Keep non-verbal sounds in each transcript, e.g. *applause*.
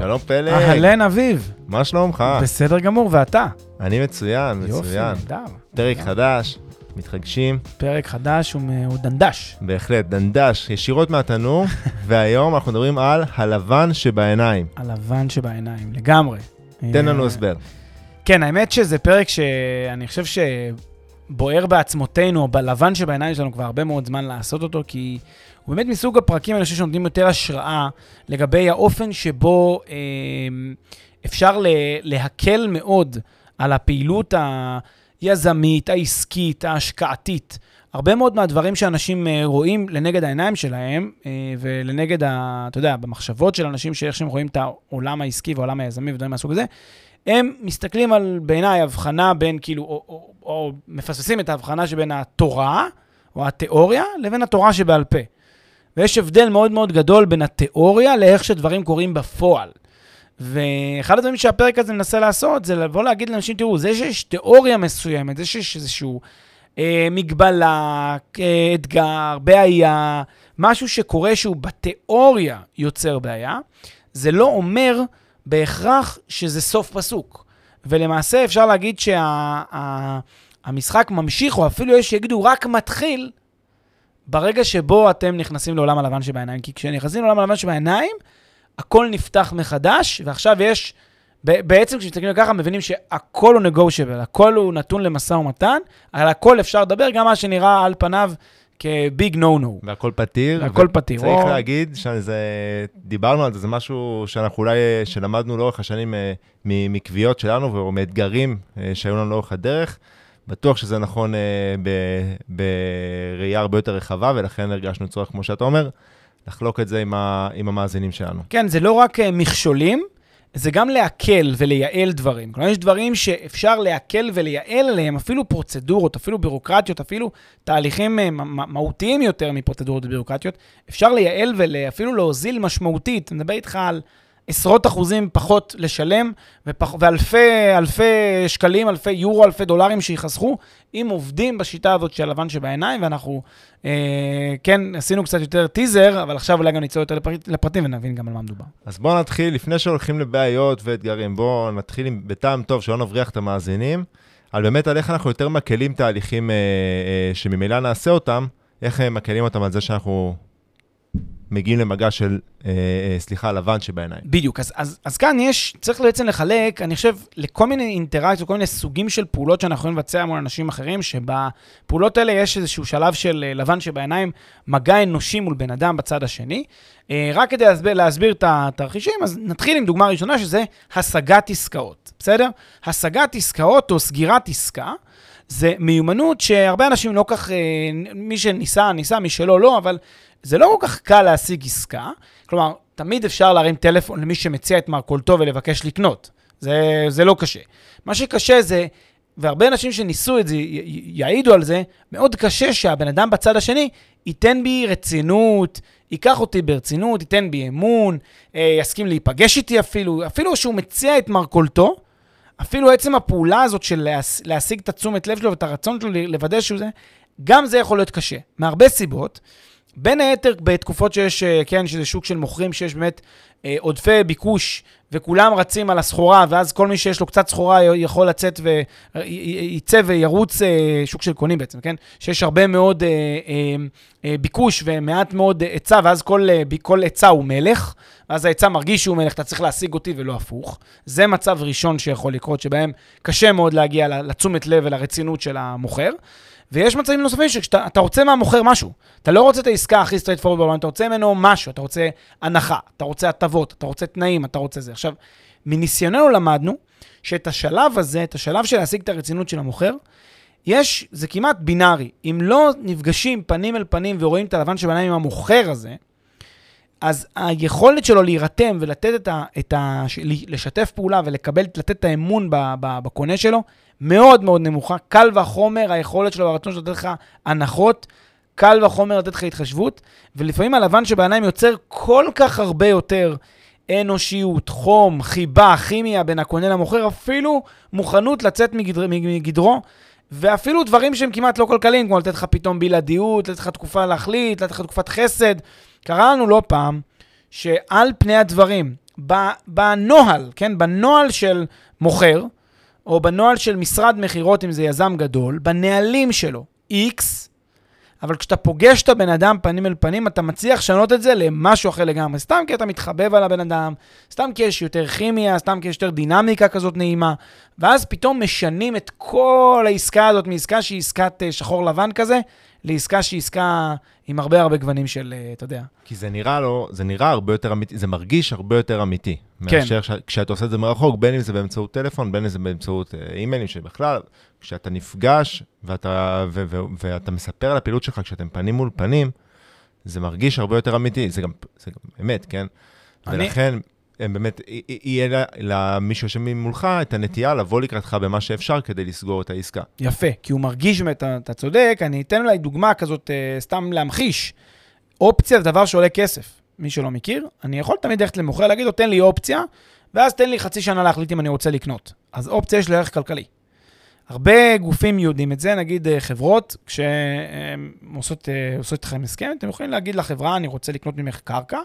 שלום פלג, אהלן אביב, מה שלומך? בסדר גמור, ואתה? אני מצוין, יופי, מצוין. נהדר. פרק. חדש, מתרגשים, פרק חדש הוא דנדש. בהחלט, דנדש, ישירות מהתנור, *laughs* והיום אנחנו מדברים על הלבן שבעיניים. הלבן שבעיניים, לגמרי. תן אה, לנו הסבר. כן, האמת שזה פרק שאני חושב שבוער בעצמותינו, בלבן שבעיניים שלנו כבר הרבה מאוד זמן לעשות אותו, כי הוא באמת מסוג הפרקים, אני חושב, שנותנים יותר השראה לגבי האופן שבו אה, אפשר ל- להקל מאוד על הפעילות היזמית, העסקית, ההשקעתית. הרבה מאוד מהדברים שאנשים אה, רואים לנגד העיניים שלהם, אה, ולנגד, ה, אתה יודע, במחשבות של אנשים, שאיך שהם רואים את העולם העסקי והעולם היזמי ודברים מהסוג הזה, הם מסתכלים על, בעיניי, הבחנה בין, כאילו, או, או, או מפספסים את ההבחנה שבין התורה, או התיאוריה, לבין התורה שבעל פה. ויש הבדל מאוד מאוד גדול בין התיאוריה לאיך שדברים קורים בפועל. ואחד הדברים שהפרק הזה מנסה לעשות, זה לבוא להגיד לאנשים, תראו, זה שיש תיאוריה מסוימת, זה שיש איזשהו אה, מגבלה, אה, אתגר, בעיה, משהו שקורה שהוא בתיאוריה יוצר בעיה, זה לא אומר בהכרח שזה סוף פסוק. ולמעשה אפשר להגיד שהמשחק ממשיך, או אפילו יש שיגידו רק מתחיל, ברגע שבו אתם נכנסים לעולם הלבן שבעיניים. כי כשנכנסים לעולם הלבן שבעיניים, הכל נפתח מחדש, ועכשיו יש, בעצם כשמסתכלים ככה, מבינים שהכל הוא negotiable, הכל הוא נתון למשא ומתן, על הכל אפשר לדבר, גם מה שנראה על פניו כביג נו נו. והכל פתיר. והכל פתיר. צריך או- להגיד שזה, דיברנו על זה, זה משהו שאנחנו אולי, שלמדנו לאורך השנים אה, מקביעות שלנו ומאתגרים אה, שהיו לנו לאורך הדרך. בטוח שזה נכון אה, בראייה הרבה יותר רחבה, ולכן הרגשנו צורך, כמו שאתה אומר, לחלוק את זה עם, ה- עם המאזינים שלנו. כן, זה לא רק מכשולים, זה גם להקל ולייעל דברים. כלומר, יש דברים שאפשר להקל ולייעל עליהם, אפילו פרוצדורות, אפילו בירוקרטיות, אפילו תהליכים אה, מהותיים יותר מפרוצדורות ובירוקרטיות. אפשר לייעל ואפילו להוזיל משמעותית. אני מדבר איתך על עשרות אחוזים פחות לשלם, ופח, ואלפי אלפי שקלים, אלפי יורו, אלפי דולרים שיחסכו, אם עובדים בשיטה הזאת של הלבן שבעיניים, ואנחנו, אה, כן, עשינו קצת יותר טיזר, אבל עכשיו אולי גם נצא יותר לפרט, לפרטים ונבין גם על מה מדובר. אז בואו נתחיל, לפני שהולכים לבעיות ואתגרים, בואו נתחיל עם, בטעם טוב, שלא נבריח את המאזינים, על באמת על איך אנחנו יותר מקלים תהליכים אה, אה, שממילא נעשה אותם, איך אה, מקלים אותם על זה שאנחנו מגיעים למגע של, אה, אה, סליחה, לבן שבעיניים. בדיוק, אז, אז, אז כאן יש, צריך בעצם לחלק, אני חושב, לכל מיני אינטראקציות, כל מיני סוגים של פעולות שאנחנו יכולים לבצע מול אנשים אחרים, שבפעולות האלה יש איזשהו שלב של אה, לבן שבעיניים, מגע אנושי מול בן אדם בצד השני. אה, רק כדי להסביר, להסביר את התרחישים, אז נתחיל עם דוגמה ראשונה, שזה השגת עסקאות, בסדר? השגת עסקאות או סגירת עסקה. זה מיומנות שהרבה אנשים לא כך, אה, מי שניסה, ניסה, מי שלא, לא, אבל זה לא כל כך קל להשיג עסקה. כלומר, תמיד אפשר להרים טלפון למי שמציע את מרכולתו ולבקש לקנות. זה, זה לא קשה. מה שקשה זה, והרבה אנשים שניסו את זה יעידו על זה, מאוד קשה שהבן אדם בצד השני ייתן בי רצינות, ייקח אותי ברצינות, ייתן בי אמון, אה, יסכים להיפגש איתי אפילו, אפילו שהוא מציע את מרכולתו, אפילו עצם הפעולה הזאת של להש, להשיג את התשומת לב שלו ואת הרצון שלו לוודא שהוא זה, גם זה יכול להיות קשה, מהרבה סיבות. בין היתר בתקופות שיש, אה, כן, שזה שוק של מוכרים, שיש באמת אה, עודפי ביקוש, וכולם רצים על הסחורה, ואז כל מי שיש לו קצת סחורה יכול לצאת וייצא וירוץ, אה, שוק של קונים בעצם, כן? שיש הרבה מאוד אה, אה, אה, ביקוש ומעט מאוד אה, היצע, ואז כל, אה, היצע הוא מלך, ואז ההיצע מרגיש שהוא מלך, אתה צריך להשיג אותי ולא הפוך. זה מצב ראשון שיכול לקרות, שבהם קשה מאוד להגיע לתשומת לב ולרצינות של המוכר. ויש מצבים נוספים שכשאתה אתה רוצה מהמוכר משהו, אתה לא רוצה את העסקה הכי straightforward בעולם, אתה רוצה ממנו משהו, אתה רוצה הנחה, אתה רוצה הטבות, אתה רוצה תנאים, אתה רוצה זה. עכשיו, מניסיוננו למדנו שאת השלב הזה, את השלב של להשיג את הרצינות של המוכר, יש, זה כמעט בינארי. אם לא נפגשים פנים אל פנים ורואים את הלבן שבעיניים עם המוכר הזה, אז היכולת שלו להירתם ולתת את ה... את ה לשתף פעולה ולקבל, לתת את האמון בקונה שלו, מאוד מאוד נמוכה. קל וחומר, היכולת שלו והרצון שלו לתת לך הנחות, קל וחומר לתת לך התחשבות, ולפעמים הלבן שבעיניים יוצר כל כך הרבה יותר אנושיות, חום, חיבה, כימיה בין הקונה למוכר, אפילו מוכנות לצאת מגדר, מגדרו, ואפילו דברים שהם כמעט לא כלכליים, כמו לתת לך פתאום בלעדיות, לתת לך תקופה להחליט, לתת לך תקופת חסד. קרה לנו לא פעם שעל פני הדברים, בנוהל, כן, בנוהל של מוכר, או בנוהל של משרד מכירות, אם זה יזם גדול, בנהלים שלו, X, אבל כשאתה פוגש את הבן אדם פנים אל פנים, אתה מצליח לשנות את זה למשהו אחר לגמרי. סתם כי אתה מתחבב על הבן אדם, סתם כי יש יותר כימיה, סתם כי יש יותר דינמיקה כזאת נעימה, ואז פתאום משנים את כל העסקה הזאת מעסקה שהיא עסקת אה, שחור לבן כזה, לעסקה שהיא עסקה עם הרבה הרבה גוונים של, אה, אתה יודע. כי זה נראה לו, זה נראה הרבה יותר אמיתי, זה מרגיש הרבה יותר אמיתי. כן. מאשר כשאתה עושה את זה מרחוק, בין אם זה באמצעות טלפון, בין אם זה באמצעות אה, אימיילים, שבכלל, כשאתה נפגש ואתה, ו, ו, ו, ואתה מספר על הפעילות שלך כשאתם פנים מול פנים, זה מרגיש הרבה יותר אמיתי, זה גם, זה גם אמת, כן? אני... ולכן, באמת, יהיה למי שיושב מולך את הנטייה לבוא לקראתך במה שאפשר כדי לסגור את העסקה. יפה, כי הוא מרגיש באמת, אתה צודק, אני אתן אולי דוגמה כזאת, אה, סתם להמחיש. אופציה זה דבר שעולה כסף. מי שלא מכיר, אני יכול תמיד ללכת למוכר, להגיד לו, תן לי אופציה, ואז תן לי חצי שנה להחליט אם אני רוצה לקנות. אז אופציה יש לו ערך כלכלי. הרבה גופים יודעים את זה, נגיד אה, חברות, כשהן עושות, אה, עושות איתכם הסכם, אתם יכולים להגיד לחברה, אני רוצה לקנות ממך קרקע,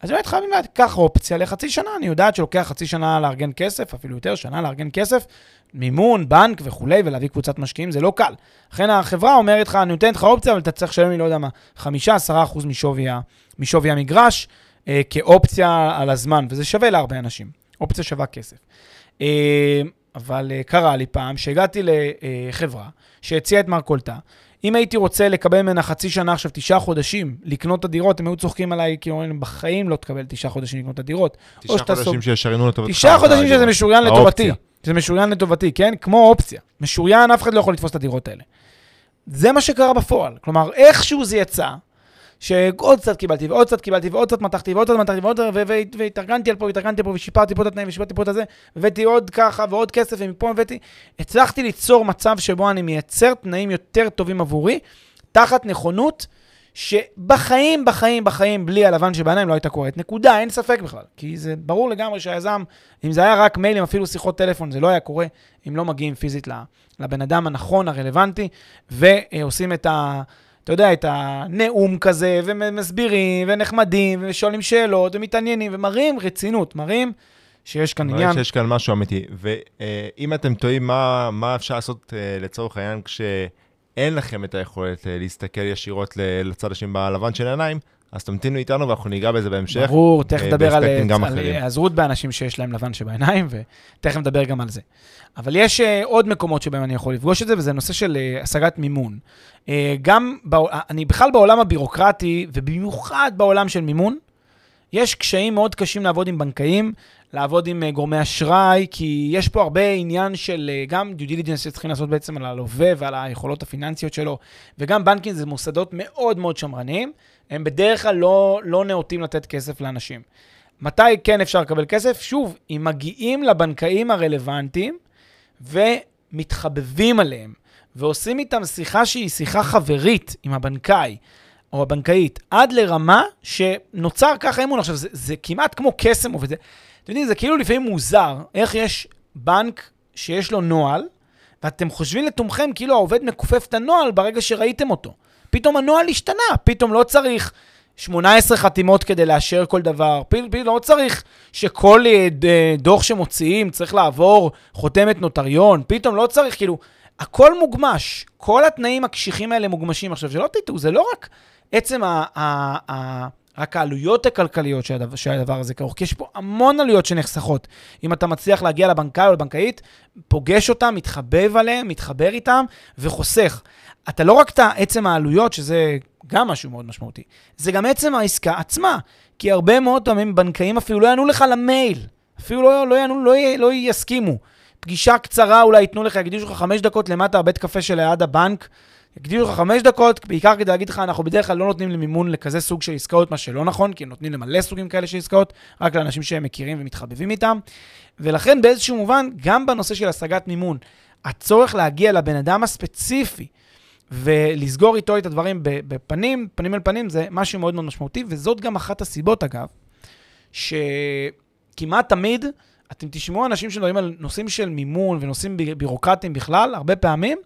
אז באמת חייבים לקח אופציה לחצי שנה. אני יודעת שלוקח חצי שנה לארגן כסף, אפילו יותר, שנה לארגן כסף, מימון, בנק וכולי, ולהביא קבוצת משקיעים, זה לא קל. לכן החברה אומרת לך, אני נותנת לך אופציה, אבל אתה צריך לשלם לי, לא יודע מה, 5-10% משווי, משווי המגרש, אה, כאופציה על הזמן, וזה שווה להרבה אנשים. אופציה שווה כסף. אה, אבל אה, קרה לי פעם שהגעתי לחברה שהציעה את מרכולתה, אם הייתי רוצה לקבל ממנה חצי שנה עכשיו, תשעה חודשים, לקנות את הדירות, הם היו צוחקים עליי, כי אומרים, בחיים לא תקבל תשעה חודשים לקנות את הדירות. תשעה חודשים שישריינו לטובתך. תשעה חודשים שזה משוריין לטובתי. זה משוריין לטובתי, כן? כמו אופציה. משוריין, אף אחד לא יכול לתפוס את הדירות האלה. זה מה שקרה בפועל. כלומר, איכשהו זה יצא, שעוד קצת קיבלתי, ועוד קצת קיבלתי, ועוד קצת מתחתי, ועוד קצת מתחתי, ועוד והתארגנתי על פה, והתארגנתי פה, ושיפרתי פה את התנאים, ושיפרתי פה את הזה, והבאתי עוד ככה, ועוד כסף, ומפה הבאתי. הצלחתי ליצור מצב שבו אני מייצר תנאים יותר טובים עבורי, תחת נכונות, שבחיים, בחיים, בחיים, בלי הלבן שבעיניים לא הייתה קורית. נקודה, אין ספק בכלל. כי זה ברור לגמרי שהיזם, אם זה היה רק מיילים, אפילו שיחות טלפון, זה לא היה קורה אם לא מגיעים פיזית לבן אדם הנכון, הרלוונטי, ועושים את ה... אתה יודע, את הנאום כזה, ומסבירים, ונחמדים, ושואלים שאלות, ומתעניינים, ומראים רצינות, מראים שיש כאן עניין. שיש כאן משהו אמיתי. ואם אתם טועים מה, מה אפשר לעשות אה, לצורך העניין כשאין לכם את היכולת אה, להסתכל ישירות לצד השני בלבן של העיניים, אז תמתינו איתנו ואנחנו ניגע בזה בהמשך. ברור, תכף נדבר על היעזרות באנשים שיש להם לבן שבעיניים, ותכף נדבר גם על זה. אבל יש uh, עוד מקומות שבהם אני יכול לפגוש את זה, וזה נושא של uh, השגת מימון. Uh, גם, בא, אני בכלל בעולם הבירוקרטי, ובמיוחד בעולם של מימון, יש קשיים מאוד קשים לעבוד עם בנקאים, לעבוד עם uh, גורמי אשראי, כי יש פה הרבה עניין של uh, גם דיו דיליג'נס שצריכים לעשות בעצם על הלווה ועל היכולות הפיננסיות שלו, וגם בנקים זה מוסדות מאוד מאוד שמרניים, הם בדרך כלל לא, לא נאותים לתת כסף לאנשים. מתי כן אפשר לקבל כסף? שוב, אם מגיעים לבנקאים הרלוונטיים, ומתחבבים עליהם, ועושים איתם שיחה שהיא שיחה חברית עם הבנקאי או הבנקאית, עד לרמה שנוצר ככה אמון. עכשיו, זה, זה כמעט כמו קסם עובד. אתם יודעים, זה כאילו לפעמים מוזר, איך יש בנק שיש לו נוהל, ואתם חושבים לתומכם כאילו העובד מכופף את הנוהל ברגע שראיתם אותו. פתאום הנוהל השתנה, פתאום לא צריך 18 חתימות כדי לאשר כל דבר. פתאום לא צריך שכל אה, דוח שמוציאים צריך לעבור חותמת נוטריון. פתאום לא צריך, כאילו, הכל מוגמש. כל התנאים הקשיחים האלה מוגמשים. עכשיו, שלא תטעו, זה לא רק עצם ה... ה, ה רק העלויות הכלכליות שהדבר, שהדבר הזה כרוך, כי יש פה המון עלויות שנחסכות. אם אתה מצליח להגיע לבנקאי או לבנקאית, פוגש אותם, מתחבב עליהם, מתחבר איתם וחוסך. אתה לא רק את עצם העלויות, שזה גם משהו מאוד משמעותי, זה גם עצם העסקה עצמה. כי הרבה מאוד פעמים בנקאים אפילו לא יענו לך למייל. אפילו לא, לא, יענו, לא, לא יסכימו. פגישה קצרה אולי ייתנו לך, יגידו לך חמש דקות למטה בבית קפה שליד הבנק, יגדירו לך חמש דקות, בעיקר כדי להגיד לך, אנחנו בדרך כלל לא נותנים למימון לכזה סוג של עסקאות, מה שלא נכון, כי נותנים למלא סוגים כאלה של עסקאות, רק לאנשים שהם מכירים ומתחבבים איתם. ולכן באיזשהו מובן, גם בנושא של השגת מימון, הצורך להגיע לבן אדם הספציפי ולסגור איתו את הדברים בפנים, פנים אל פנים, זה משהו מאוד מאוד משמעותי, וזאת גם אחת הסיבות, אגב, שכמעט תמיד אתם תשמעו אנשים שמדברים על נושאים של מימון ונושאים בירוקרטיים בכלל, הרבה פעמים,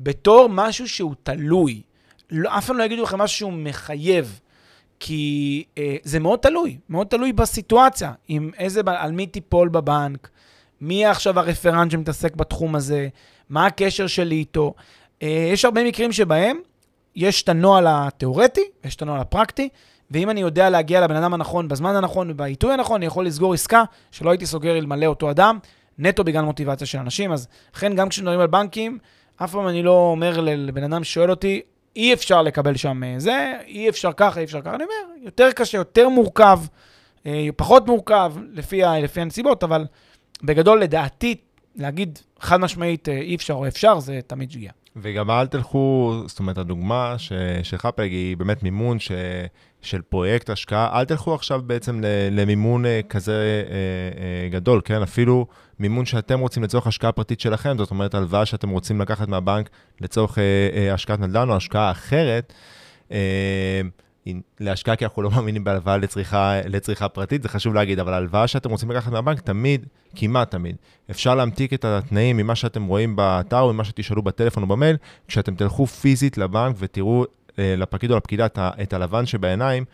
בתור משהו שהוא תלוי. לא, אף פעם לא יגידו לכם משהו שהוא מחייב, כי אה, זה מאוד תלוי, מאוד תלוי בסיטואציה, עם איזה, על מי תיפול בבנק, מי עכשיו הרפרנט שמתעסק בתחום הזה, מה הקשר שלי איתו. אה, יש הרבה מקרים שבהם יש את הנוהל התיאורטי, יש את הנוהל הפרקטי, ואם אני יודע להגיע לבן אדם הנכון בזמן הנכון ובעיתוי הנכון, אני יכול לסגור עסקה שלא הייתי סוגר אלמלא אותו אדם, נטו בגלל מוטיבציה של אנשים. אז לכן, גם כשמדברים על בנקים, אף פעם אני לא אומר לבן אדם ששואל אותי, אי אפשר לקבל שם אה, זה, אי אפשר ככה, אי אפשר ככה. אני אומר, יותר קשה, יותר מורכב, אה, פחות מורכב לפי, לפי הנסיבות, אבל בגדול, לדעתי, להגיד חד משמעית אי אפשר או אפשר, זה תמיד שגיאה. וגם אל תלכו, זאת אומרת, הדוגמה שלך, פלג, היא באמת מימון ש, של פרויקט השקעה. אל תלכו עכשיו בעצם למימון אה, כזה אה, אה, גדול, כן? אפילו מימון שאתם רוצים לצורך השקעה פרטית שלכם, זאת אומרת, הלוואה שאתם רוצים לקחת מהבנק לצורך השקעת נדל"ן או השקעה אחרת. להשקעה, כי אנחנו לא מאמינים בהלוואה לצריכה, לצריכה פרטית, זה חשוב להגיד, אבל ההלוואה שאתם רוצים לקחת מהבנק, תמיד, כמעט תמיד, אפשר להמתיק את התנאים ממה שאתם רואים באתר או ממה שתשאלו בטלפון או במייל, כשאתם תלכו פיזית לבנק ותראו לפקיד או לפקידה את, את הלבן שבעיניים,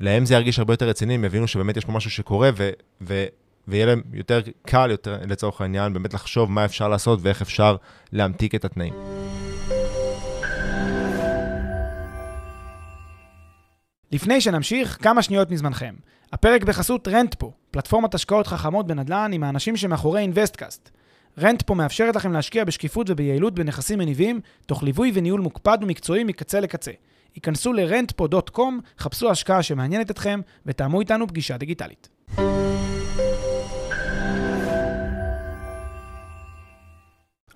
להם זה ירגיש הרבה יותר רציני, הם יבינו שבאמת יש פה משהו שקורה, ו, ו, ויהיה להם יותר קל, יותר, לצורך העניין, באמת לחשוב מה אפשר לעשות ואיך אפשר להמתיק את התנאים. לפני שנמשיך, כמה שניות מזמנכם. הפרק בחסות Rentpo, פלטפורמת השקעות חכמות בנדל"ן עם האנשים שמאחורי InvestCast. Rentpo מאפשרת לכם להשקיע בשקיפות וביעילות בנכסים מניבים, תוך ליווי וניהול מוקפד ומקצועי מקצה לקצה. היכנסו ל-rentpo.com, חפשו השקעה שמעניינת אתכם, ותאמו איתנו פגישה דיגיטלית.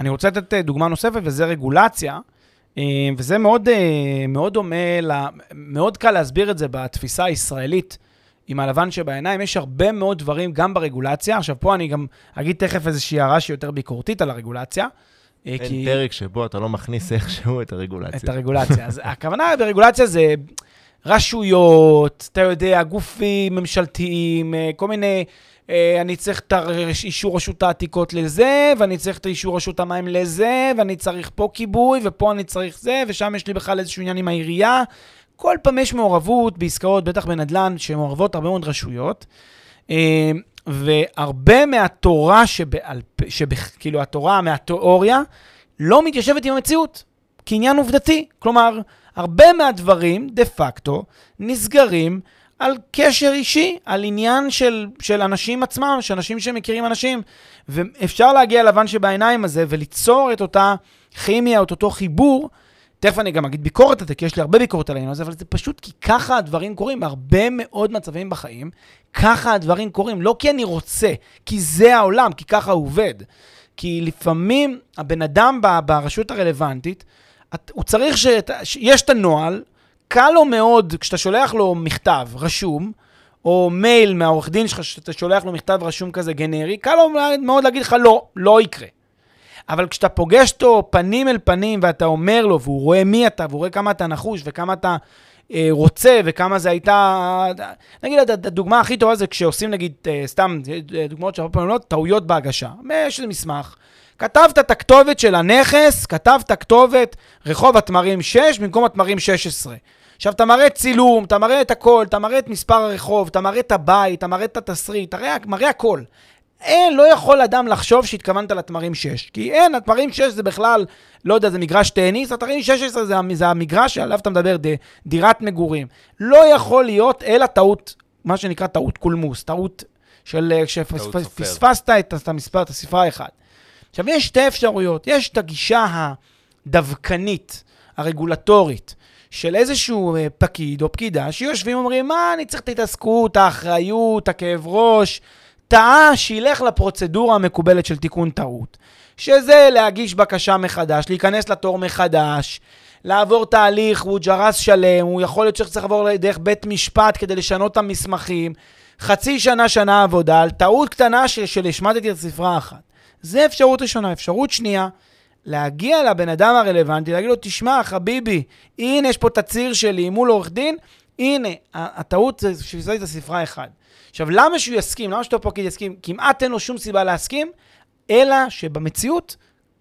אני רוצה לתת אה, דוגמה נוספת, וזה רגולציה. אה, וזה מאוד, אה, מאוד דומה, מאוד קל להסביר את זה בתפיסה הישראלית עם הלבן שבעיניים. יש הרבה מאוד דברים גם ברגולציה. עכשיו, פה אני גם אגיד תכף איזושהי הערה שהיא יותר ביקורתית על הרגולציה. אה, אין כי... פרק שבו אתה לא מכניס איכשהו את הרגולציה. את הרגולציה. אז הכוונה ברגולציה זה רשויות, אתה יודע, גופים ממשלתיים, כל מיני אה, אני צריך את אישור רשות העתיקות לזה, ואני צריך את אישור רשות המים לזה, ואני צריך פה כיבוי, ופה אני צריך זה, ושם יש לי בכלל איזשהו עניין עם העירייה. כל פעם יש מעורבות בעסקאות, בטח בנדל"ן, שמעורבות הרבה מאוד רשויות. אה, והרבה מהתורה שבעל פה, כאילו התורה מהתיאוריה, לא מתיישבת עם המציאות, כעניין עובדתי. כלומר, הרבה מהדברים, דה פקטו, נסגרים על קשר אישי, על עניין של, של אנשים עצמם, של אנשים שמכירים אנשים. ואפשר להגיע לבן שבעיניים הזה וליצור את אותה כימיה, את אותו חיבור. תכף אני גם אגיד ביקורת על זה, כי יש לי הרבה ביקורת על העניין הזה, אבל זה פשוט כי ככה הדברים קורים, בהרבה מאוד מצבים בחיים, ככה הדברים קורים. לא כי אני רוצה, כי זה העולם, כי ככה הוא עובד. כי לפעמים הבן אדם ברשות הרלוונטית, הוא צריך ש... יש את הנוהל, קל לו מאוד, כשאתה שולח לו מכתב רשום, או מייל מהעורך דין שלך, שאתה שולח לו מכתב רשום כזה גנרי, קל לו מאוד להגיד לך לא, לא יקרה. אבל כשאתה פוגש אותו פנים אל פנים ואתה אומר לו, והוא רואה מי אתה, והוא רואה כמה אתה נחוש וכמה אתה אה, רוצה וכמה זה הייתה... נגיד, הדוגמה הכי טובה זה כשעושים נגיד, אה, סתם, אה, דוגמאות שהרבה פעמים לא, טעויות בהגשה. יש איזה מסמך, כתבת את הכתובת של הנכס, כתבת כתובת רחוב התמרים 6 במקום התמרים 16. עכשיו, אתה מראה צילום, אתה מראה את הכל, אתה מראה את מספר הרחוב, אתה מראה את הבית, אתה מראה את התסריט, אתה מראה הכל. אין, לא יכול אדם לחשוב שהתכוונת לתמרים 6. כי אין, התמרים 6 זה בכלל, לא יודע, זה מגרש טניס, התמרים 16 זה, זה המגרש שעליו אתה מדבר, ד, דירת מגורים. לא יכול להיות אלא טעות, מה שנקרא טעות קולמוס, טעות של, כשפספסת את, את המספר, את הספרה האחת. עכשיו, יש שתי אפשרויות. יש את הגישה הדווקנית, הרגולטורית, של איזשהו אה, פקיד או פקידה שיושבים ואומרים, מה, אני צריך את ההתעסקות, האחריות, הכאב ראש, טעה, שילך לפרוצדורה המקובלת של תיקון טעות. שזה להגיש בקשה מחדש, להיכנס לתור מחדש, לעבור תהליך, הוא ג'רס שלם, הוא יכול להיות שצריך לעבור דרך בית משפט כדי לשנות את המסמכים. חצי שנה, שנה עבודה, על טעות קטנה של, של השמטתי את ספרה אחת. זה אפשרות ראשונה. אפשרות שנייה, להגיע לבן אדם הרלוונטי, להגיד לו, תשמע, חביבי, הנה יש פה תצהיר שלי מול עורך דין, הנה, הטעות זה שזה את הספרה אחד. עכשיו, למה שהוא יסכים? למה שאותו פקיד יסכים? כמעט אין לו שום סיבה להסכים, אלא שבמציאות,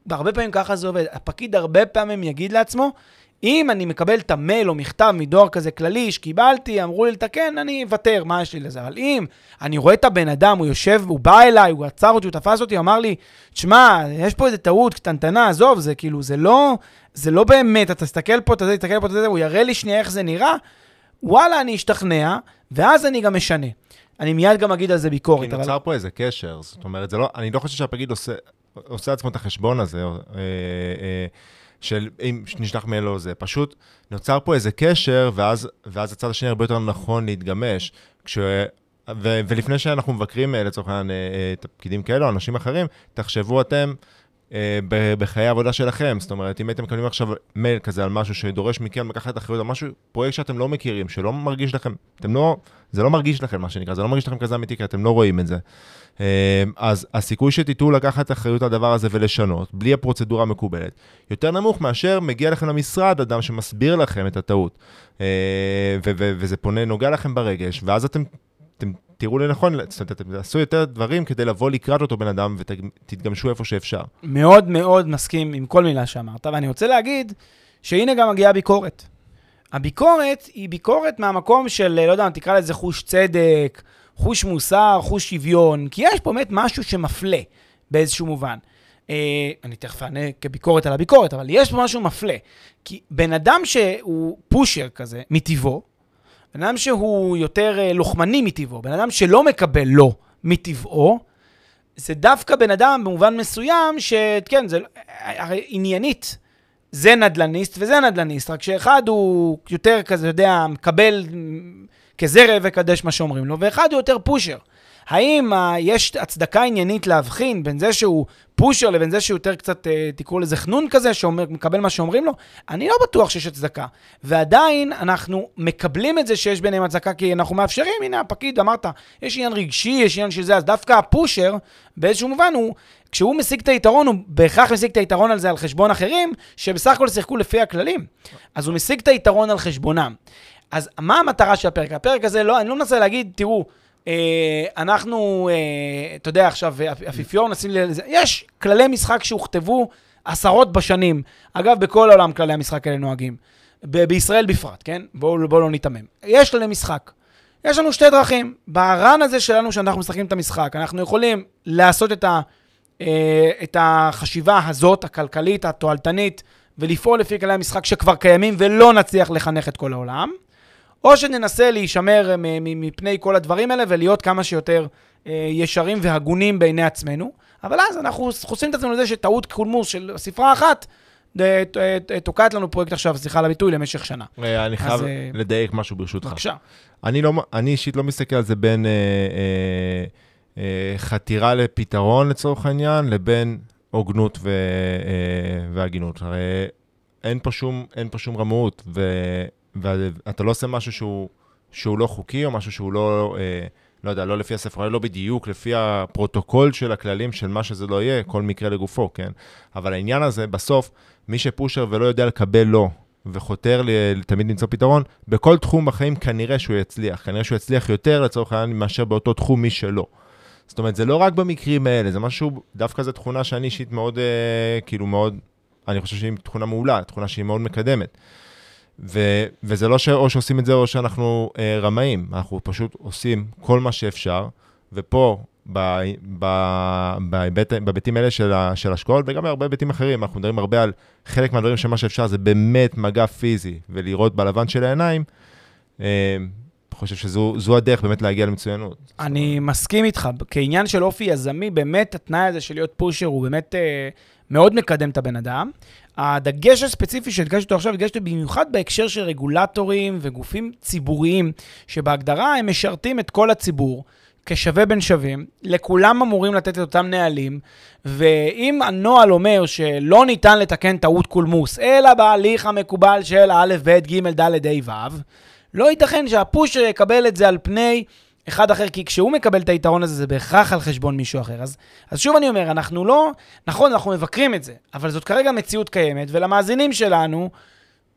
והרבה פעמים ככה זה עובד, הפקיד הרבה פעמים יגיד לעצמו, אם אני מקבל את המייל או מכתב מדואר כזה כללי שקיבלתי, אמרו לי לתקן, אני אוותר, מה יש לי לזה? אבל אם אני רואה את הבן אדם, הוא יושב, הוא בא אליי, הוא עצר אותי, הוא תפס אותי, הוא אמר לי, תשמע, יש פה איזה טעות קטנטנה, עזוב, זה כאילו, זה לא, זה לא באמת, אתה תסתכל פה, אתה תסתכל פה, אתה הוא יראה לי שנייה איך זה נראה, וואלה, אני אשתכנע, ואז אני גם משנה. אני מיד גם אגיד על זה ביקורת. כי נוצר אבל... פה איזה קשר, זאת אומרת, לא, אני לא חושב שהפקיד עושה, עושה עצמו את החשבון הזה, אה, אה, של אם נשלח מייל או זה. פשוט נוצר פה איזה קשר, ואז, ואז הצד השני הרבה יותר נכון להתגמש. כש... ו, ולפני שאנחנו מבקרים אה, לצורך העניין את הפקידים כאלו, אנשים אחרים, תחשבו אתם אה, בחיי העבודה שלכם. זאת אומרת, אם הייתם מקבלים עכשיו מייל כזה על משהו שדורש מכם לקחת אחריות על משהו, פרויקט שאתם לא מכירים, שלא מרגיש לכם, אתם לא, זה לא מרגיש לכם, מה שנקרא, זה לא מרגיש לכם כזה אמיתי, כי אתם לא רואים את זה. אה, אז הסיכוי שתיתנו לקחת אחריות על הדבר הזה ולשנות, בלי הפרוצדורה המקובלת, יותר נמוך מאשר מגיע לכם למשרד אדם שמסביר לכם את הטעות, אה, וזה פונה, נוגע לכם ברגש, ואז אתם תראו לנכון, זאת אומרת, אתם תעשו יותר דברים כדי לבוא לקראת אותו בן אדם ותתגמשו איפה שאפשר. מאוד מאוד מסכים עם כל מילה שאמרת, ואני רוצה להגיד שהנה גם מגיעה ביקורת. הביקורת היא ביקורת מהמקום של, לא יודע, תקרא לזה חוש צדק, חוש מוסר, חוש שוויון, כי יש פה באמת משהו שמפלה באיזשהו מובן. אה, אני תכף אענה כביקורת על הביקורת, אבל יש פה משהו מפלה. כי בן אדם שהוא פושר כזה, מטבעו, בן אדם שהוא יותר אה, לוחמני מטבעו, בן אדם שלא מקבל לא מטבעו, זה דווקא בן אדם במובן מסוים, שכן, זה הרי עניינית. זה נדלניסט וזה נדלניסט, רק שאחד הוא יותר כזה, יודע, מקבל כזרע וקדש מה שאומרים לו, ואחד הוא יותר פושר. האם uh, יש הצדקה עניינית להבחין בין זה שהוא פושר לבין זה שהוא יותר קצת, uh, תקראו לזה חנון כזה, שמקבל מה שאומרים לו? אני לא בטוח שיש הצדקה. ועדיין אנחנו מקבלים את זה שיש ביניהם הצדקה, כי אנחנו מאפשרים, הנה הפקיד, אמרת, יש עניין רגשי, יש עניין של זה, אז דווקא הפושר, באיזשהו מובן, הוא, כשהוא משיג את היתרון, הוא בהכרח משיג את היתרון על זה על חשבון אחרים, שבסך הכל שיחקו לפי הכללים. אז הוא משיג את היתרון על חשבונם. אז מה המטרה של הפרק? הפרק הזה, לא, אני לא מנסה להגיד, תראו, אנחנו, אה, אתה יודע, עכשיו, אפיפיור, נשים לזה, יש כללי משחק שהוכתבו עשרות בשנים. אגב, בכל העולם כללי המשחק האלה נוהגים. ב- בישראל בפרט, כן? בואו בוא לא ניתמם. יש כללי משחק. יש לנו שתי דרכים. ברן הזה שלנו, שאנחנו משחקים את המשחק, אנחנו יכולים לעשות את, ה, אה, את החשיבה הזאת, הכלכלית, התועלתנית, ולפעול לפי כללי המשחק שכבר קיימים, ולא נצליח לחנך את כל העולם. או שננסה להישמר אה, מפני כל הדברים האלה ולהיות כמה שיותר אה, ישרים והגונים בעיני עצמנו. אבל אז אנחנו חושפים את עצמנו לזה שטעות קולמוס של ספרה אחת אה, תוקעת לנו פרויקט עכשיו, סליחה על הביטוי, למשך שנה. אני חייב לדייק משהו ברשותך. בבקשה. אני, לא, אני אישית לא מסתכל על זה בין חתירה לפתרון לצורך העניין, לבין הוגנות והגינות. הרי אין פה שום, רמאות. ואתה לא עושה משהו שהוא, שהוא לא חוקי, או משהו שהוא לא, אה, לא יודע, לא לפי הספר, לא בדיוק, לפי הפרוטוקול של הכללים של מה שזה לא יהיה, כל מקרה לגופו, כן? אבל העניין הזה, בסוף, מי שפושר ולא יודע לקבל לא, וחותר תמיד למצוא פתרון, בכל תחום בחיים כנראה שהוא יצליח. כנראה שהוא יצליח יותר לצורך העניין מאשר באותו תחום מי שלא. זאת אומרת, זה לא רק במקרים האלה, זה משהו, דווקא זו תכונה שאני אישית מאוד, אה, כאילו מאוד, אני חושב שהיא תכונה מעולה, תכונה שהיא מאוד מקדמת. ו, וזה לא שאו שעושים את זה או שאנחנו אה, רמאים, אנחנו פשוט עושים כל מה שאפשר, ופה, בהיבטים האלה של, של השקעות, וגם בהרבה היבטים אחרים, אנחנו מדברים הרבה על חלק מהדברים שמה שאפשר זה באמת מגע פיזי, ולראות בלבן של העיניים, אה, חושב שזו הדרך באמת להגיע למצוינות. אני מסכים איתך. כעניין של אופי יזמי, באמת התנאי הזה של להיות פושר הוא באמת אה, מאוד מקדם את הבן אדם. הדגש הספציפי שהדגשתי אותו עכשיו, הדגשתי במיוחד בהקשר של רגולטורים וגופים ציבוריים, שבהגדרה הם משרתים את כל הציבור. כשווה בין שווים, לכולם אמורים לתת את אותם נהלים, ואם הנוהל אומר שלא ניתן לתקן טעות קולמוס, אלא בהליך המקובל של א', ב', ג', ד', ה', ו', לא ייתכן שהפושר יקבל את זה על פני אחד אחר, כי כשהוא מקבל את היתרון הזה, זה בהכרח על חשבון מישהו אחר. אז, אז שוב אני אומר, אנחנו לא, נכון, אנחנו מבקרים את זה, אבל זאת כרגע מציאות קיימת, ולמאזינים שלנו,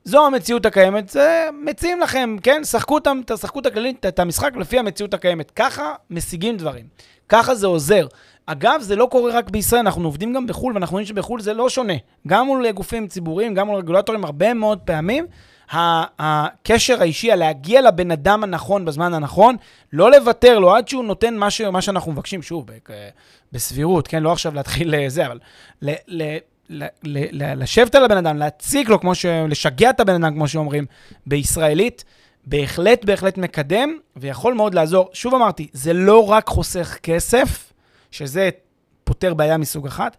זו המציאות הקיימת, זה מציעים לכם, כן? שחקו, אותם, שחקו את הכללית, את המשחק לפי המציאות הקיימת. ככה משיגים דברים. ככה זה עוזר. אגב, זה לא קורה רק בישראל, אנחנו עובדים גם בחו"ל, ואנחנו רואים שבחו"ל זה לא שונה. גם מול גופים ציבוריים, גם מול רגולטורים, הרבה מאוד פעמים, הקשר האישי, הלהגיע לבן אדם הנכון בזמן הנכון, לא לוותר לו עד שהוא נותן מה, ש, מה שאנחנו מבקשים, שוב, בסבירות, כן? לא עכשיו להתחיל לזה, אבל ל, ל, ל, ל, לשבת על הבן אדם, להציג לו, כמו ש... לשגע את הבן אדם, כמו שאומרים, בישראלית, בהחלט, בהחלט מקדם, ויכול מאוד לעזור. שוב אמרתי, זה לא רק חוסך כסף, שזה פותר בעיה מסוג אחת,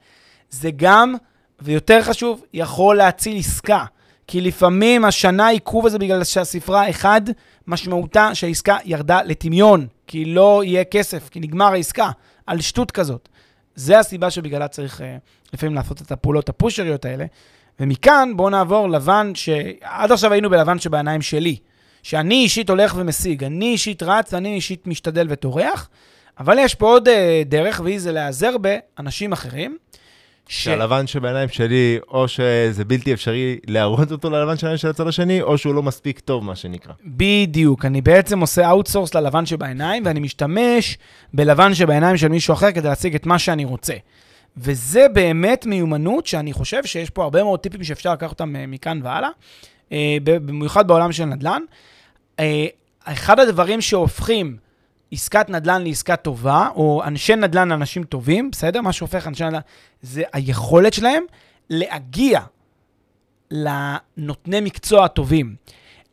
זה גם, ויותר חשוב, יכול להציל עסקה. כי לפעמים השנה העיכוב הזה בגלל שהספרה, אחד, משמעותה שהעסקה ירדה לטמיון, כי לא יהיה כסף, כי נגמר העסקה, על שטות כזאת. זה הסיבה שבגללה צריך uh, לפעמים לעשות את הפעולות הפושיות האלה. ומכאן בואו נעבור ללבן, שעד עכשיו היינו בלבן שבעיניים שלי, שאני אישית הולך ומשיג, אני אישית רץ, אני אישית משתדל וטורח, אבל יש פה עוד uh, דרך, והיא זה להיעזר באנשים אחרים. ש... שהלבן שבעיניים שלי, או שזה בלתי אפשרי להראות אותו ללבן שלהם של הצד השני, או שהוא לא מספיק טוב, מה שנקרא. בדיוק, אני בעצם עושה outsource ללבן שבעיניים, ואני משתמש בלבן שבעיניים של מישהו אחר כדי להציג את מה שאני רוצה. וזה באמת מיומנות שאני חושב שיש פה הרבה מאוד טיפים שאפשר לקחת אותם אה, מכאן והלאה, אה, במיוחד בעולם של נדל"ן. אה, אחד הדברים שהופכים עסקת נדל"ן לעסקה טובה, או אנשי נדל"ן לאנשים טובים, בסדר? מה שהופך אנשי נדל"ן, זה היכולת שלהם להגיע לנותני מקצוע הטובים.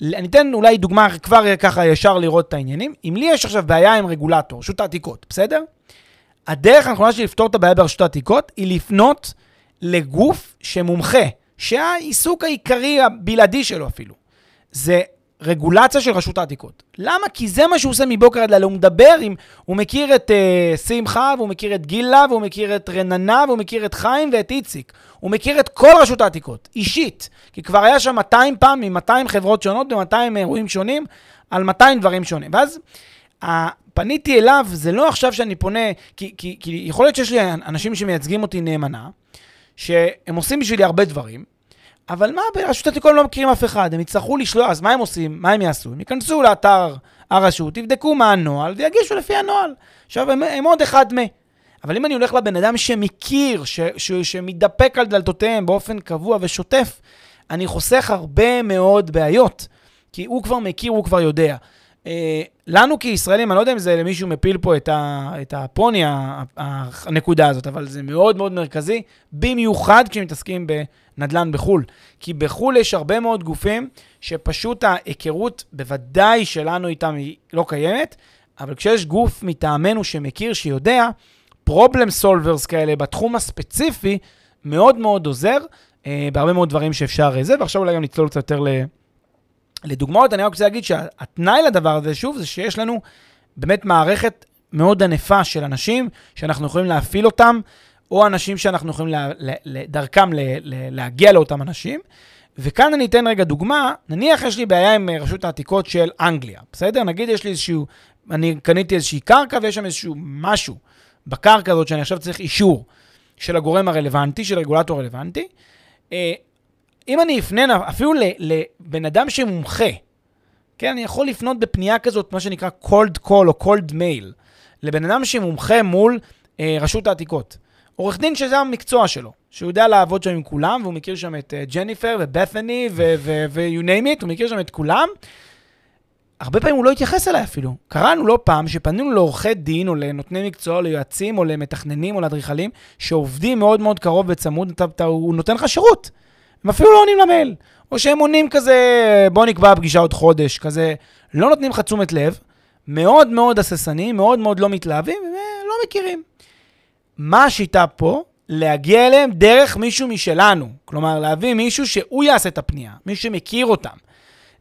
אני אתן אולי דוגמה כבר ככה ישר לראות את העניינים. אם לי יש עכשיו בעיה עם רגולטור, רשות העתיקות, בסדר? הדרך הנכונה שלי לפתור את הבעיה ברשות העתיקות היא לפנות לגוף שמומחה, שהעיסוק העיקרי הבלעדי שלו אפילו, זה רגולציה של רשות העתיקות. למה? כי זה מה שהוא עושה מבוקר עד לילה. הוא מדבר עם... הוא מכיר את uh, שמחה, והוא מכיר את גילה, והוא מכיר את רננה, והוא מכיר את חיים ואת איציק. הוא מכיר את כל רשות העתיקות, אישית. כי כבר היה שם 200 פעם, עם 200 חברות שונות, ב-200 אירועים שונים, על 200 דברים שונים. ואז uh, פניתי אליו, זה לא עכשיו שאני פונה, כי, כי, כי יכול להיות שיש לי אנשים שמייצגים אותי נאמנה, שהם עושים בשבילי הרבה דברים, אבל מה, ברשות העתיקות לא מכירים אף אחד, הם יצטרכו לשלוח, אז מה הם עושים? מה הם יעשו? הם ייכנסו לאתר הרשות, יבדקו מה הנוהל ויגישו לפי הנוהל. עכשיו, הם, הם עוד אחד מ... אבל אם אני הולך לבן אדם שמכיר, ש, ש, שמתדפק על דלתותיהם באופן קבוע ושוטף, אני חוסך הרבה מאוד בעיות, כי הוא כבר מכיר, הוא כבר יודע. אה, לנו כישראלים, אני לא יודע אם זה למישהו מפיל פה את, ה, את הפוני, הנקודה הזאת, אבל זה מאוד מאוד מרכזי, במיוחד כשמתעסקים בנדל"ן בחו"ל. כי בחו"ל יש הרבה מאוד גופים שפשוט ההיכרות, בוודאי שלנו איתם היא לא קיימת, אבל כשיש גוף מטעמנו שמכיר, שיודע, problem solvers כאלה בתחום הספציפי, מאוד מאוד עוזר אה, בהרבה מאוד דברים שאפשר אה, זה, ועכשיו אולי גם נצלול קצת יותר ל... לדוגמאות, אני רק רוצה להגיד שהתנאי לדבר הזה, שוב, זה שיש לנו באמת מערכת מאוד ענפה של אנשים שאנחנו יכולים להפעיל אותם, או אנשים שאנחנו יכולים דרכם לה, לה, להגיע לאותם אנשים. וכאן אני אתן רגע דוגמה, נניח יש לי בעיה עם רשות העתיקות של אנגליה, בסדר? נגיד יש לי איזשהו, אני קניתי איזושהי קרקע ויש שם איזשהו משהו בקרקע הזאת שאני עכשיו צריך אישור של הגורם הרלוונטי, של הרגולטור הרלוונטי. אם אני אפנה אפילו לבן אדם שמומחה, כן, אני יכול לפנות בפנייה כזאת, מה שנקרא cold call או cold mail, לבן אדם שמומחה מול אה, רשות העתיקות. עורך דין שזה המקצוע שלו, שהוא יודע לעבוד שם עם כולם, והוא מכיר שם את ג'ניפר ובת'ני ו-you name it, הוא מכיר שם את כולם. הרבה פעמים הוא לא התייחס אליי אפילו. קראנו לא פעם שפנינו לעורכי דין או לנותני מקצוע, ליועצים או למתכננים או לאדריכלים, שעובדים מאוד מאוד קרוב וצמוד, אתה, אתה, הוא נותן לך שירות. הם אפילו לא עונים למייל. או שהם עונים כזה, בוא נקבע פגישה עוד חודש, כזה, לא נותנים לך תשומת לב, מאוד מאוד הססנים, מאוד מאוד לא מתלהבים, ולא מכירים. מה השיטה פה? להגיע אליהם דרך מישהו משלנו. כלומר, להביא מישהו שהוא יעשה את הפנייה, מישהו שמכיר אותם.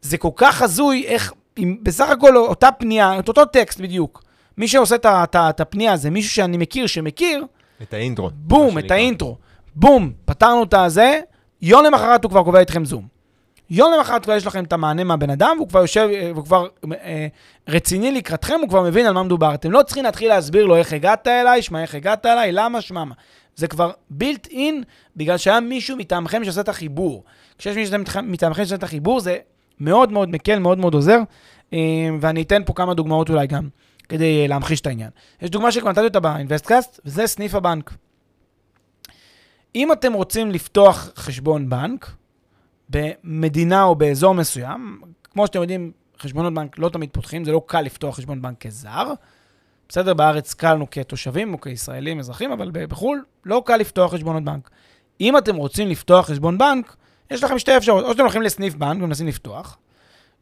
זה כל כך הזוי איך, אם בסך הכל אותה פנייה, את אותו טקסט בדיוק, מי שעושה את הפנייה זה מישהו שאני מכיר, שמכיר, את האינטרו. בום, את. האינטרו. בום, פתרנו את הזה, יום למחרת הוא כבר קובע איתכם זום. יום למחרת כבר יש לכם את המענה מהבן אדם, והוא כבר יושב, אה, והוא כבר אה, רציני לקראתכם, הוא כבר מבין על מה מדובר. אתם לא צריכים להתחיל להסביר לו איך הגעת אליי, שמע איך הגעת אליי, למה, שמע מה. זה כבר built in, בגלל שהיה מישהו מטעמכם שעושה את החיבור. כשיש מישהו מטעמכם שעושה את החיבור, זה מאוד מאוד מקל, מאוד מאוד עוזר, אה, ואני אתן פה כמה דוגמאות אולי גם, כדי אה, להמחיש את העניין. יש דוגמה שכבר נתתי אותה באינבסטקאסט, וזה סניף הבנק. אם אתם רוצים לפתוח חשבון בנק במדינה או באזור מסוים, כמו שאתם יודעים, חשבונות בנק לא תמיד פותחים, זה לא קל לפתוח חשבון בנק כזר. בסדר, בארץ קל לנו כתושבים או כישראלים, אזרחים, אבל בחו"ל לא קל לפתוח חשבונות בנק. אם אתם רוצים לפתוח חשבון בנק, יש לכם שתי אפשרויות. או שאתם הולכים לסניף בנק ומנסים לפתוח,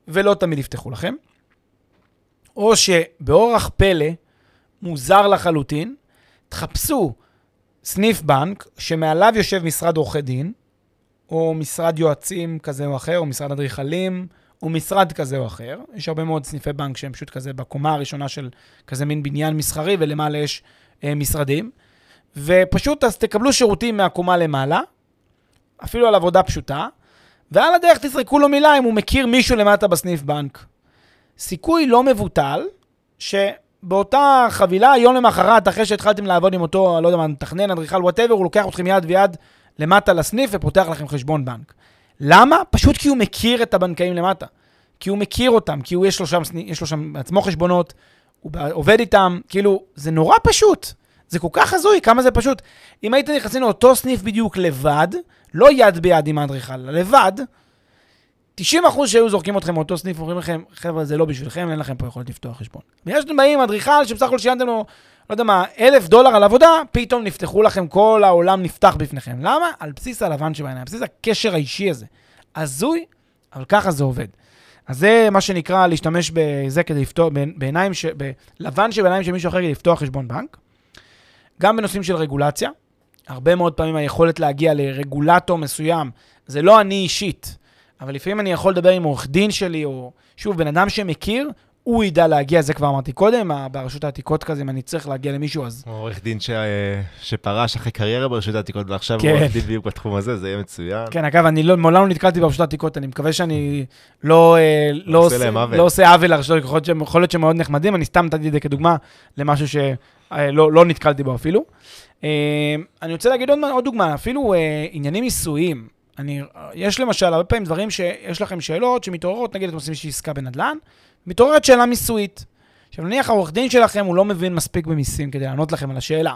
ולא תמיד יפתחו לכם, או שבאורח פלא, מוזר לחלוטין, תחפשו סניף בנק שמעליו יושב משרד עורכי דין, או משרד יועצים כזה או אחר, או משרד אדריכלים, או משרד כזה או אחר. יש הרבה מאוד סניפי בנק שהם פשוט כזה בקומה הראשונה של כזה מין בניין מסחרי, ולמעלה יש אה, משרדים. ופשוט אז תקבלו שירותים מהקומה למעלה, אפילו על עבודה פשוטה, ועל הדרך תזרקו לו מילה אם הוא מכיר מישהו למטה בסניף בנק. סיכוי לא מבוטל, שבאותה חבילה, יום למחרת, אחרי שהתחלתם לעבוד עם אותו, לא יודע מה, מתכנן, אדריכל, whatever, הוא לוקח אתכם יד ביד למטה לסניף ופותח לכם חשבון בנק. למה? פשוט כי הוא מכיר את הבנקאים למטה. כי הוא מכיר אותם, כי הוא יש לו שם, יש לו שם בעצמו חשבונות, הוא עובד איתם, כאילו, זה נורא פשוט. זה כל כך הזוי, כמה זה פשוט. אם הייתם נכנסים לאותו סניף בדיוק לבד, לא יד ביד עם האדריכל, לבד, 90% שהיו זורקים אתכם מאותו סניף, אומרים לכם, חבר'ה, זה לא בשבילכם, אין לכם פה יכולת לפתוח חשבון. בגלל שאתם באים עם אדריכל שבסך הכל שילמתם לו, לא יודע מה, אלף דולר על עבודה, פתאום נפתחו לכם, כל העולם נפתח בפניכם. למה? על בסיס הלבן שבעיניים, על בסיס הקשר האישי הזה. הזוי, אבל ככה זה עובד. אז זה מה שנקרא להשתמש בזה כדי לפתוח, בעיניים, ש... בלבן שבעיניים של מישהו אחר כדי לפתוח חשבון בנק. גם בנושאים של רגולציה. הרבה מאוד פעמים היכולת להגיע לרגולטור מסוים, זה לא אני אישית, אבל לפעמים אני יכול לדבר עם עורך דין שלי, או שוב, בן אדם שמכיר, הוא ידע להגיע, זה כבר אמרתי קודם, ברשות העתיקות כזה, אם אני צריך להגיע למישהו, אז כמו עורך דין ש... שפרש אחרי קריירה ברשות העתיקות, ועכשיו כן. הוא עורך דין בדיוק בתחום הזה, זה יהיה מצוין. כן, אגב, אני לא, מעולם לא נתקלתי ברשות העתיקות, אני מקווה שאני לא, אה, לא, עושה עושה. לא עושה עוול לרשות העתיקות, יכול להיות שהם- מאוד נחמדים, אני סתם נתתי את זה כדוגמה למשהו שלא לא נתקלתי בו אפילו. אה, אני רוצה להגיד עוד, עוד דוגמה, אפילו אה, עניינים מיסויים. אני, יש למשל הרבה פעמים דברים שיש לכם שאלות שמתעוררות, נגיד אתם עושים איזושהי עסקה בנדל"ן, מתעוררת שאלה מיסויית. עכשיו נניח העורך דין שלכם הוא לא מבין מספיק במיסים כדי לענות לכם על השאלה.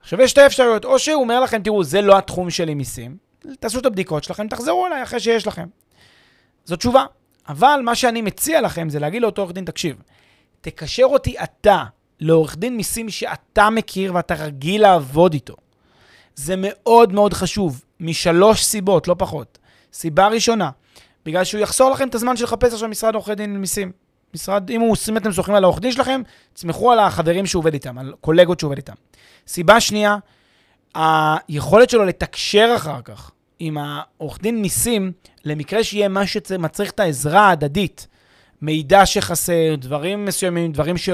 עכשיו יש שתי אפשרויות, או שהוא אומר לכם, תראו, זה לא התחום שלי מיסים, תעשו את הבדיקות שלכם, תחזרו אליי אחרי שיש לכם. זו תשובה. אבל מה שאני מציע לכם זה להגיד לאותו עורך דין, תקשיב, תקשר אותי אתה לעורך דין מיסים שאתה מכיר ואתה רגיל לעבוד איתו. זה מאוד מאוד חשוב, משלוש סיבות, לא פחות. סיבה ראשונה, בגלל שהוא יחסור לכם את הזמן של לחפש עכשיו משרד עורכי דין מיסים. משרד, אם הוא, אם אתם סומכים על העורך דין שלכם, תסמכו על החברים שהוא עובד איתם, על קולגות שהוא עובד איתם. סיבה שנייה, היכולת שלו לתקשר אחר כך עם העורך דין מיסים, למקרה שיהיה מה שמצריך את העזרה ההדדית, מידע שחסר, דברים מסוימים, דברים ש...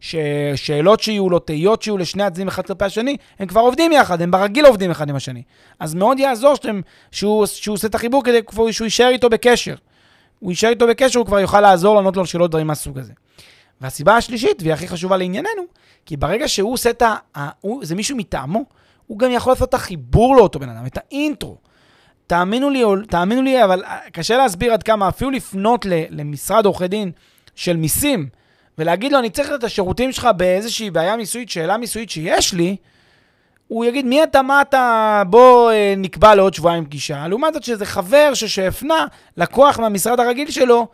ש... שאלות שיהיו לו, תהיות שיהיו לשני הצדדים אחד כלפי השני, הם כבר עובדים יחד, הם ברגיל עובדים אחד עם השני. אז מאוד יעזור שאתם, שהוא, שהוא עושה את החיבור כדי כבר שהוא יישאר איתו בקשר. הוא יישאר איתו בקשר, הוא כבר יוכל לעזור לענות לו על שאלות דברים מהסוג הזה. והסיבה השלישית, והיא הכי חשובה לענייננו, כי ברגע שהוא עושה את ה... הוא, זה מישהו מטעמו, הוא גם יכול לעשות את החיבור לאותו בן אדם, את האינטרו. תאמינו לי, תאמינו לי, אבל קשה להסביר עד כמה, אפילו לפנות למשרד עורכי דין של מיסים, ולהגיד לו, אני צריך את השירותים שלך באיזושהי בעיה מיסויית, שאלה מיסויית שיש לי, הוא יגיד, מי אתה, מה אתה, בוא אה, נקבע לעוד שבועיים פגישה. לעומת זאת שזה חבר שהפנה לקוח מהמשרד הרגיל שלו,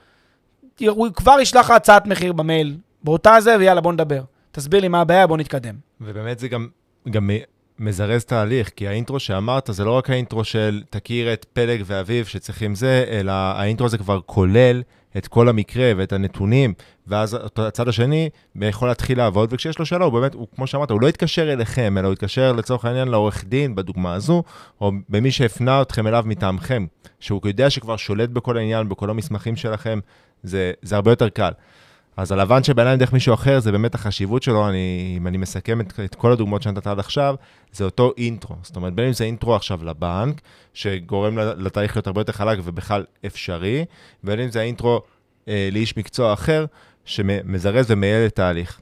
הוא כבר ישלח לך הצעת מחיר במייל, באותה זה, ויאללה, בוא נדבר. תסביר לי מה הבעיה, בוא נתקדם. ובאמת זה גם, גם מזרז תהליך, כי האינטרו שאמרת זה לא רק האינטרו של תכיר את פלג ואביב שצריכים זה, אלא האינטרו הזה כבר כולל את כל המקרה ואת הנתונים, ואז הצד השני יכול להתחיל לעבוד, וכשיש לו שאלה, הוא באמת, הוא, כמו שאמרת, הוא לא יתקשר אליכם, אלא הוא יתקשר לצורך העניין לעורך דין, בדוגמה הזו, או במי שהפנה אתכם אליו מטעמכם, שהוא יודע שכבר שולט בכל העניין, בכל המסמכים שלכם, זה, זה הרבה יותר קל. אז הלבן שבעיניים דרך מישהו אחר, זה באמת החשיבות שלו, אני, אם אני מסכם את, את כל הדוגמאות שנתת עד עכשיו, זה אותו אינטרו. זאת אומרת, בין אם זה אינטרו עכשיו לבנק, שגורם לתהליך להיות הרבה יותר חלק ובכלל אפשרי, ובין אם זה האינטרו אה, לאיש מקצוע אחר, שמזרז ומייעל את ההליך.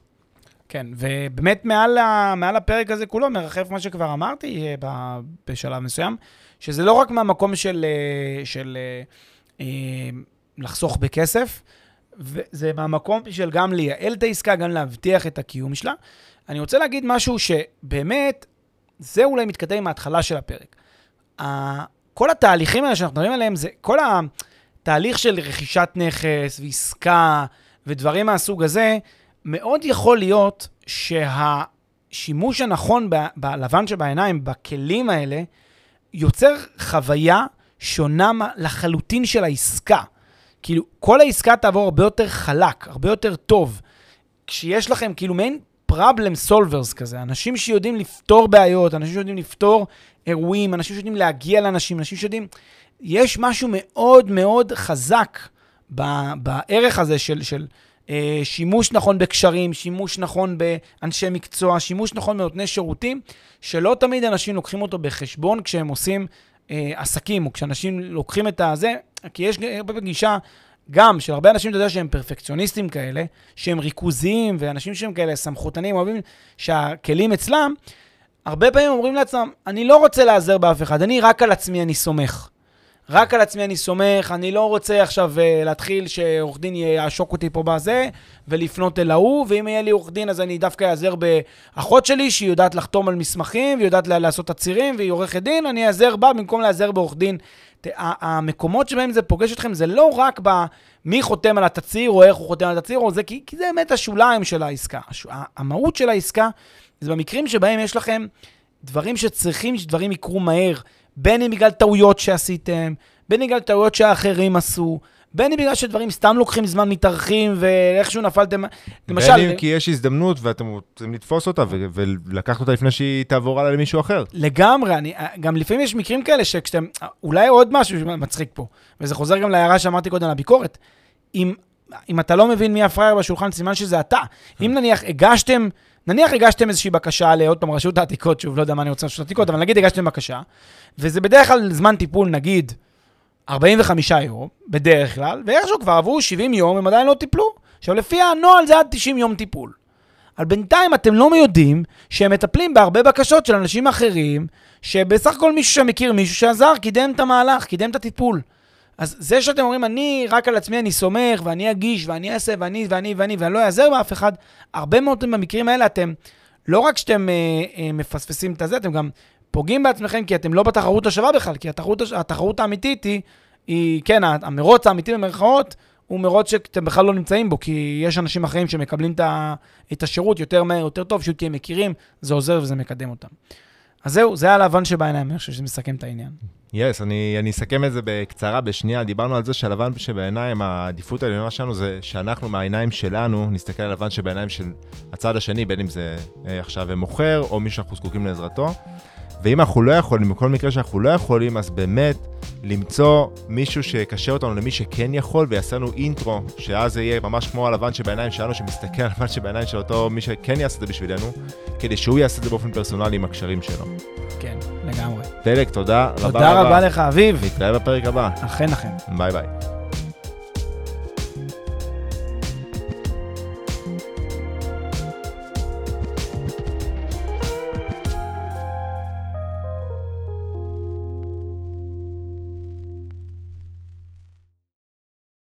כן, ובאמת מעל, ה, מעל הפרק הזה כולו מרחף מה שכבר אמרתי אה, בשלב מסוים, שזה לא רק מהמקום של, אה, של אה, לחסוך בכסף, וזה מהמקום של גם לייעל את העסקה, גם להבטיח את הקיום שלה. אני רוצה להגיד משהו שבאמת, זה אולי מתכתב עם ההתחלה של הפרק. כל התהליכים האלה שאנחנו מדברים עליהם, זה כל התהליך של רכישת נכס ועסקה ודברים מהסוג הזה, מאוד יכול להיות שהשימוש הנכון בלבן שבעיניים, בכלים האלה, יוצר חוויה שונה לחלוטין של העסקה. כאילו, כל העסקה תעבור הרבה יותר חלק, הרבה יותר טוב. כשיש לכם כאילו מעין problem solvers כזה, אנשים שיודעים לפתור בעיות, אנשים שיודעים לפתור אירועים, אנשים שיודעים להגיע לאנשים, אנשים שיודעים... יש משהו מאוד מאוד חזק בערך הזה של, של אה, שימוש נכון בקשרים, שימוש נכון באנשי מקצוע, שימוש נכון בנותני שירותים, שלא תמיד אנשים לוקחים אותו בחשבון כשהם עושים אה, עסקים, או כשאנשים לוקחים את הזה, כי יש הרבה גישה גם של הרבה אנשים, אתה יודע, שהם פרפקציוניסטים כאלה, שהם ריכוזיים, ואנשים שהם כאלה סמכותנים, אוהבים שהכלים אצלם, הרבה פעמים אומרים לעצמם, אני לא רוצה להיעזר באף אחד, אני רק על עצמי אני סומך. רק על עצמי אני סומך, אני לא רוצה עכשיו uh, להתחיל שעורך דין יעשוק אותי פה בזה, ולפנות אל ההוא, ואם יהיה לי עורך דין אז אני דווקא אעזר באחות שלי, שהיא יודעת לחתום על מסמכים, והיא יודעת לעשות תצהירים, והיא עורכת דין, אני אעזר בה במקום להיעזר בעורך דין. המקומות שבהם זה פוגש אתכם זה לא רק במי חותם על התצהיר, או איך הוא חותם על התצהיר, או זה, כי, כי זה באמת השוליים של העסקה. הש, המהות של העסקה זה במקרים שבהם יש לכם דברים שצריכים שדברים יקרו מהר. בין אם בגלל טעויות שעשיתם, בין אם בגלל טעויות שאחרים עשו, בין אם בגלל שדברים סתם לוקחים זמן, מתארחים, ואיכשהו נפלתם... למשל... בין אם כי יש הזדמנות ואתם רוצים לתפוס אותה ולקחת אותה לפני שהיא תעבור הלאה למישהו אחר. לגמרי, אני, גם לפעמים יש מקרים כאלה שכשאתם... אולי עוד משהו מצחיק פה, וזה חוזר גם להערה שאמרתי קודם, לביקורת. אם, אם אתה לא מבין מי הפראייר בשולחן, סימן שזה אתה. אם נניח הגשתם... נניח הגשתם איזושהי בקשה לעוד פעם רשות העתיקות, שוב, לא יודע מה אני רוצה רשות העתיקות, אבל נגיד הגשתם בקשה, וזה בדרך כלל זמן טיפול, נגיד, 45 יום, בדרך כלל, ואיכשהו כבר עברו 70 יום, הם עדיין לא טיפלו. עכשיו, לפי הנוהל זה עד 90 יום טיפול. אבל בינתיים אתם לא יודעים שהם מטפלים בהרבה בקשות של אנשים אחרים, שבסך הכל מישהו שמכיר מישהו שעזר, קידם את המהלך, קידם את הטיפול. אז זה שאתם אומרים, אני רק על עצמי אני סומך, ואני אגיש, ואני אעשה, ואני, ואני, ואני, ואני לא אעזר באף אחד, הרבה מאוד במקרים האלה אתם, לא רק שאתם אה, אה, מפספסים את הזה, אתם גם פוגעים בעצמכם, כי אתם לא בתחרות השווה בכלל, כי התחרות, התחרות האמיתית היא, היא, כן, המרוץ האמיתי במרכאות, הוא מרוץ שאתם בכלל לא נמצאים בו, כי יש אנשים אחרים שמקבלים את השירות יותר מהר, יותר טוב, פשוט כי הם מכירים, זה עוזר וזה מקדם אותם. אז זהו, זה הלבן שבעיניים, אני חושב שזה מסכם את העניין. יס, yes, אני, אני אסכם את זה בקצרה, בשנייה. דיברנו על זה שהלבן שבעיניים, העדיפות העליונה שלנו זה שאנחנו מהעיניים שלנו נסתכל על הלבן שבעיניים של הצד השני, בין אם זה אה, עכשיו מוכר או מי שאנחנו זקוקים לעזרתו. ואם אנחנו לא יכולים, בכל מקרה שאנחנו לא יכולים, אז באמת למצוא מישהו שיקשר אותנו למי שכן יכול ויעשה לנו אינטרו, שאז זה יהיה ממש כמו הלבן שבעיניים שלנו, שמסתכל על הלבן שבעיניים של אותו מי שכן יעשה את זה בשבילנו, כדי שהוא יעשה את זה באופן פרסונלי עם הקשרים שלו. כן, לגמרי. פלג, תודה רבה רבה. תודה רבה לך, אביב. נתראה בפרק הבא. אכן, אכן. ביי ביי.